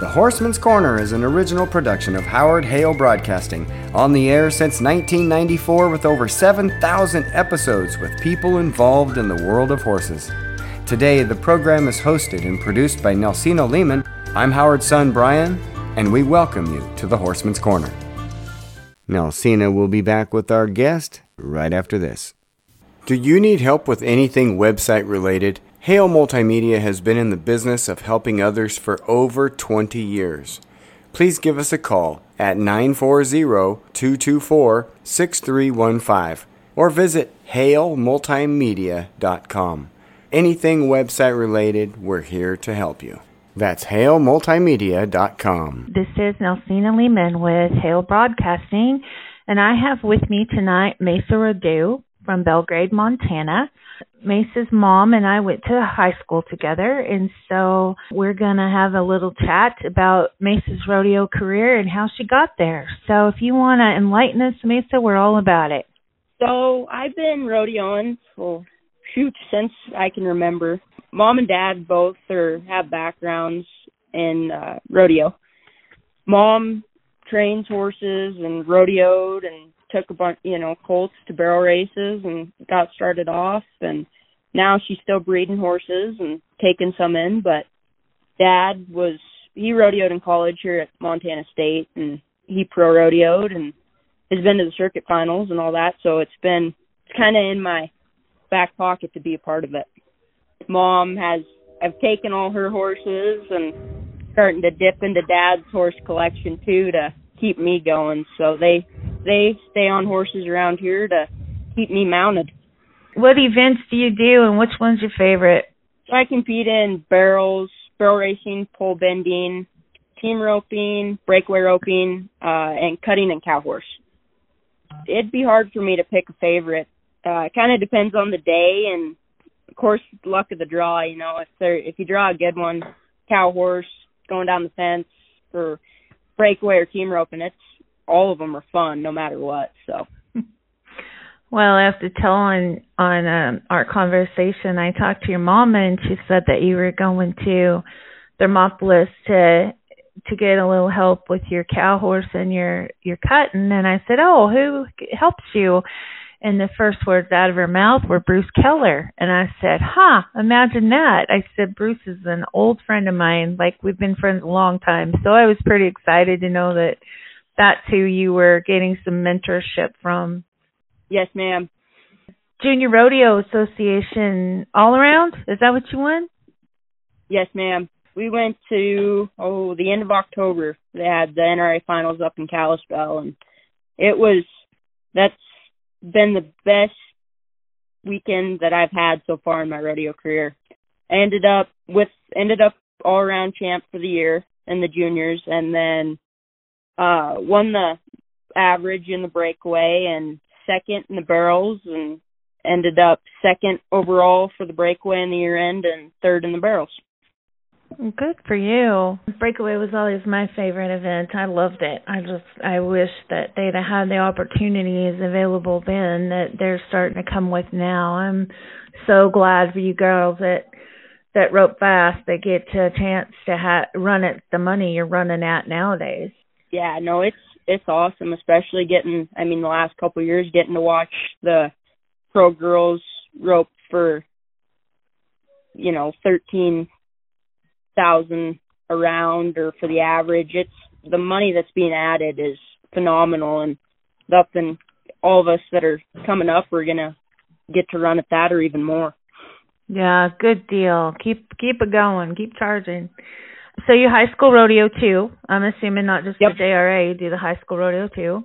The Horseman's Corner is an original production of Howard Hale Broadcasting, on the air since 1994 with over 7,000 episodes with people involved in the world of horses. Today, the program is hosted and produced by Nelsina Lehman. I'm Howard's son, Brian, and we welcome you to the Horseman's Corner. Nelsina will be back with our guest right after this. Do you need help with anything website related? Hale Multimedia has been in the business of helping others for over 20 years. Please give us a call at 940-224-6315 or visit halemultimedia.com. Anything website related, we're here to help you. That's halemultimedia.com. This is Nelsina Lehman with Hale Broadcasting, and I have with me tonight Mesa Rodeo from Belgrade, Montana. Mesa's mom and I went to high school together, and so we're going to have a little chat about Mesa's rodeo career and how she got there. So if you want to enlighten us, Mesa, we're all about it. So I've been rodeoing for since I can remember. Mom and dad both are have backgrounds in uh, rodeo. Mom trains horses and rodeoed and took a bunch, you know, colts to barrel races and got started off and now she's still breeding horses and taking some in, but dad was he rodeoed in college here at Montana State and he pro rodeoed and has been to the circuit finals and all that, so it's been it's kind of in my back pocket to be a part of it. Mom has I've taken all her horses and starting to dip into dad's horse collection too to keep me going. So they they stay on horses around here to keep me mounted. What events do you do, and which one's your favorite? So I compete in barrels, barrel racing, pole bending, team roping, breakaway roping, uh, and cutting and cow horse. It'd be hard for me to pick a favorite. Uh, it kind of depends on the day and, of course, luck of the draw. You know, if there if you draw a good one, cow horse going down the fence, or breakaway or team roping, it's all of them are fun no matter what. So. Well, I have to tell on on um, our conversation, I talked to your mom and she said that you were going to Thermopolis to to get a little help with your cow horse and your your cutting, and I said, "Oh, who helps you?" And the first words out of her mouth were Bruce Keller, and I said, "Huh, imagine that." I said, "Bruce is an old friend of mine, like we've been friends a long time." So I was pretty excited to know that that's who you were getting some mentorship from. Yes, ma'am. Junior Rodeo Association all around? Is that what you won? Yes, ma'am. We went to oh the end of October. They had the NRA finals up in Kalispell, and it was that's been the best weekend that I've had so far in my rodeo career. I ended up with ended up all around champ for the year in the juniors, and then uh won the average in the breakaway and second in the barrels and ended up second overall for the breakaway in the year end and third in the barrels. Good for you. Breakaway was always my favorite event. I loved it. I just I wish that they'd have had the opportunities available then that they're starting to come with now. I'm so glad for you girls that that rope fast that get a chance to ha- run at the money you're running at nowadays. Yeah, no, it's it's awesome, especially getting. I mean, the last couple of years, getting to watch the pro girls rope for, you know, thirteen thousand around, or for the average. It's the money that's being added is phenomenal, and and all of us that are coming up, we're gonna get to run at that or even more. Yeah, good deal. Keep keep it going. Keep charging. So you high school rodeo too. I'm assuming not just yep. the JRA, you do the high school rodeo too.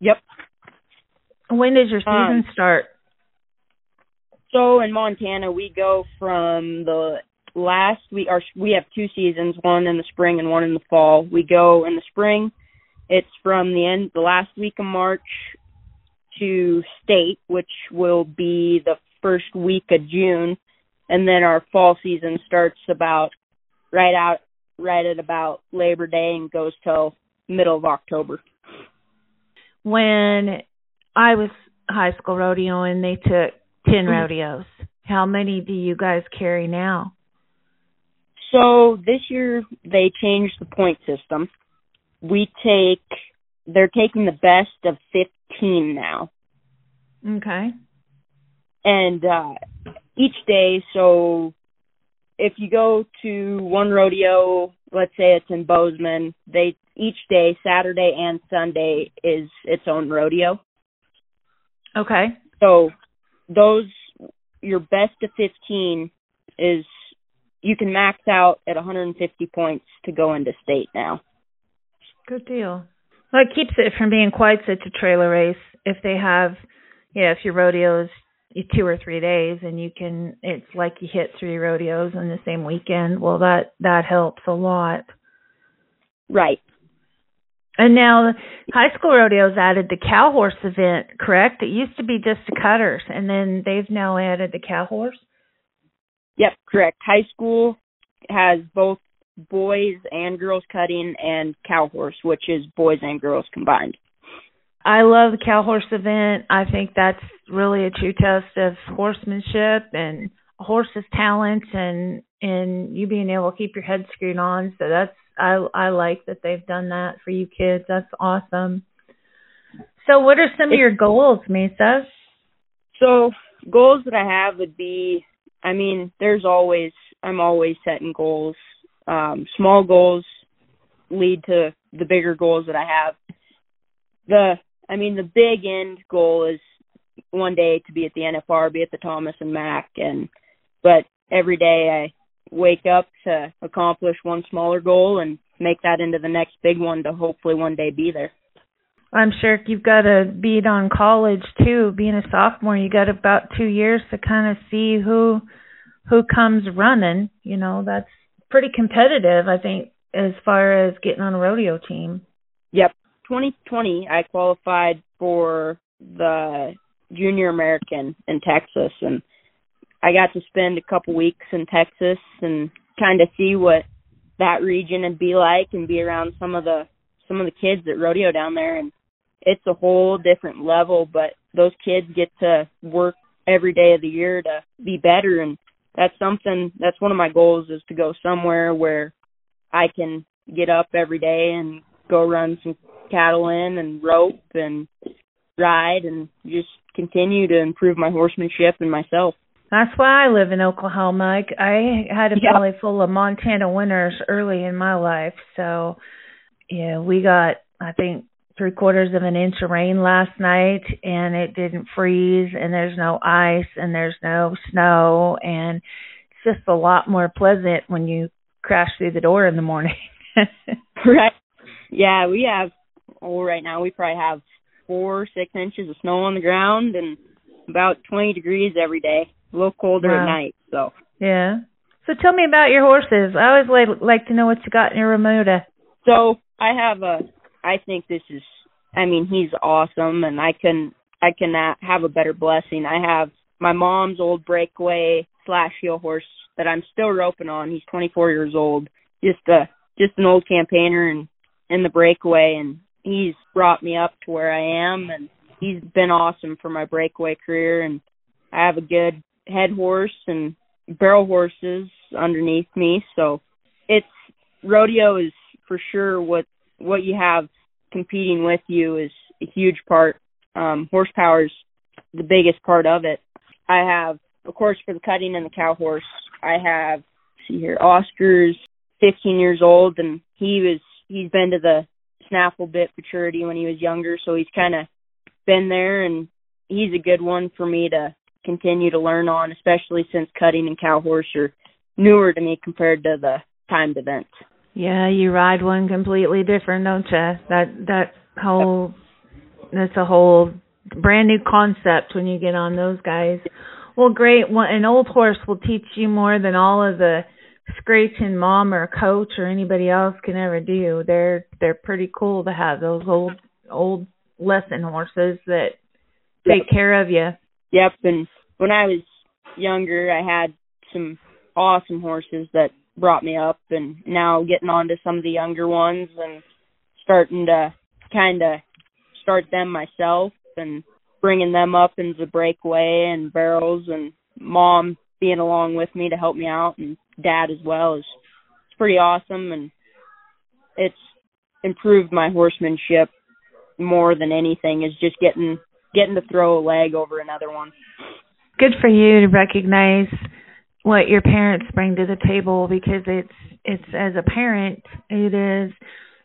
Yep. When does your season um, start? So in Montana, we go from the last we are we have two seasons, one in the spring and one in the fall. We go in the spring. It's from the end the last week of March to state, which will be the first week of June, and then our fall season starts about right out right at about Labor Day and goes till middle of October. When I was high school rodeoing, they took 10 mm-hmm. rodeos. How many do you guys carry now? So this year they changed the point system. We take they're taking the best of 15 now. Okay. And uh each day so if you go to one rodeo, let's say it's in Bozeman, they each day, Saturday and Sunday is its own rodeo. Okay. So those your best of 15 is you can max out at 150 points to go into state now. Good deal. Well, it keeps it from being quite such a trailer race if they have, yeah, if your rodeo is two or three days and you can, it's like you hit three rodeos in the same weekend. Well, that that helps a lot. Right. And now high school rodeos added the cow horse event, correct? It used to be just the cutters, and then they've now added the cow horse. Yep, correct. High school has both boys and girls cutting and cow horse, which is boys and girls combined. I love the cow horse event. I think that's really a true test of horsemanship and a horse's talent and and you being able to keep your head screwed on. So that's I I like that they've done that for you kids. That's awesome. So what are some of your goals, Mesa? So goals that I have would be I mean, there's always I'm always setting goals. Um, small goals lead to the bigger goals that I have. The I mean, the big end goal is one day to be at the NFR, be at the Thomas and Mack, and but every day I wake up to accomplish one smaller goal and make that into the next big one to hopefully one day be there. I'm sure you've got to beat on college too. Being a sophomore, you got about two years to kind of see who who comes running. You know, that's pretty competitive, I think, as far as getting on a rodeo team. Yep. 2020, I qualified for the Junior American in Texas, and I got to spend a couple weeks in Texas and kind of see what that region would be like and be around some of the some of the kids that rodeo down there and it's a whole different level but those kids get to work every day of the year to be better and that's something that's one of my goals is to go somewhere where I can get up every day and go run some cattle in and rope and ride and just continue to improve my horsemanship and myself. That's why I live in Oklahoma. I, I had a Yeah. belly full of Montana winters early in my life. So, yeah, we got, I think, three quarters of an inch of rain last night and it didn't freeze and there's no ice and there's no snow and it's just a lot more pleasant when you crash through the door in the morning. right. Yeah, we have oh right now we probably have four, six inches of snow on the ground and about twenty degrees every day. A little colder Wow. at night, so yeah. So tell me about your horses. I always like like to know what you got in your remuda. So I have a. I think this is. I mean, he's awesome, and I can. I cannot have a better blessing. I have my mom's old breakaway slash heel horse that I'm still roping on. He's 24 years old. Just a just an old campaigner and in the breakaway, and he's brought me up to where I am, and he's been awesome for my breakaway career. And I have a good head horse and barrel horses underneath me, so it's rodeo is for sure what what you have competing with you is a huge part. Um, horsepower's the biggest part of it. I have, of course, for the cutting and the cow horse, I have see here, Oscar's 15 years old, and he was he's been to the snaffle bit maturity when he was younger, so he's kind of been there, and he's a good one for me to continue to learn on, especially since cutting and cow horse are newer to me compared to the timed events. Yeah, you ride one completely different, don't you? That that whole that's a whole brand new concept when you get on those guys. Well, great. One, an old horse will teach you more than all of the screeching mom or coach or anybody else can ever do. They're they're pretty cool to have those old old lesson horses that take care of you. Yep, and when I was younger, I had some awesome horses that brought me up, and now getting on to some of the younger ones and starting to kind of start them myself and bringing them up into the breakaway and barrels, and mom being along with me to help me out, and dad as well is pretty awesome, and it's improved my horsemanship more than anything. Is just getting getting to throw a leg over another one. Good for you to recognize what your parents bring to the table because it's it's as a parent it is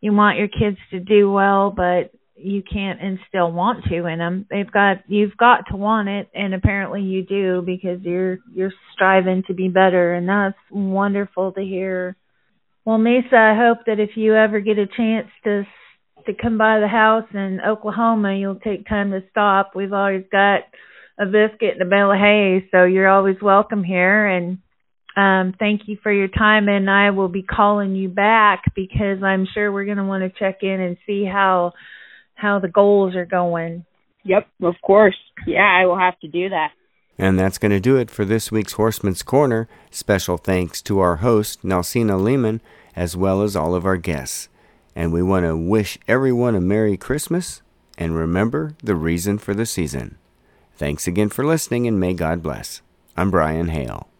you want your kids to do well but you can't instill want to in them they've got you've got to want it and apparently you do because you're you're striving to be better and that's wonderful to hear. Well mesa i hope that if you ever get a chance to to come by the house in oklahoma you'll take time to stop. We've always got a biscuit and a bale of hay so you're always welcome here and um, thank you for your time, and I will be calling you back because I'm sure we're going to want to check in and see how how the goals are going. Yep, of course. Yeah, I will have to do that. And that's going to do it for this week's Horseman's Corner. Special thanks to our host, Nelsina Lehman, as well as all of our guests. And we want to wish everyone a Merry Christmas and remember the reason for the season. Thanks again for listening, and may God bless. I'm Brian Hale.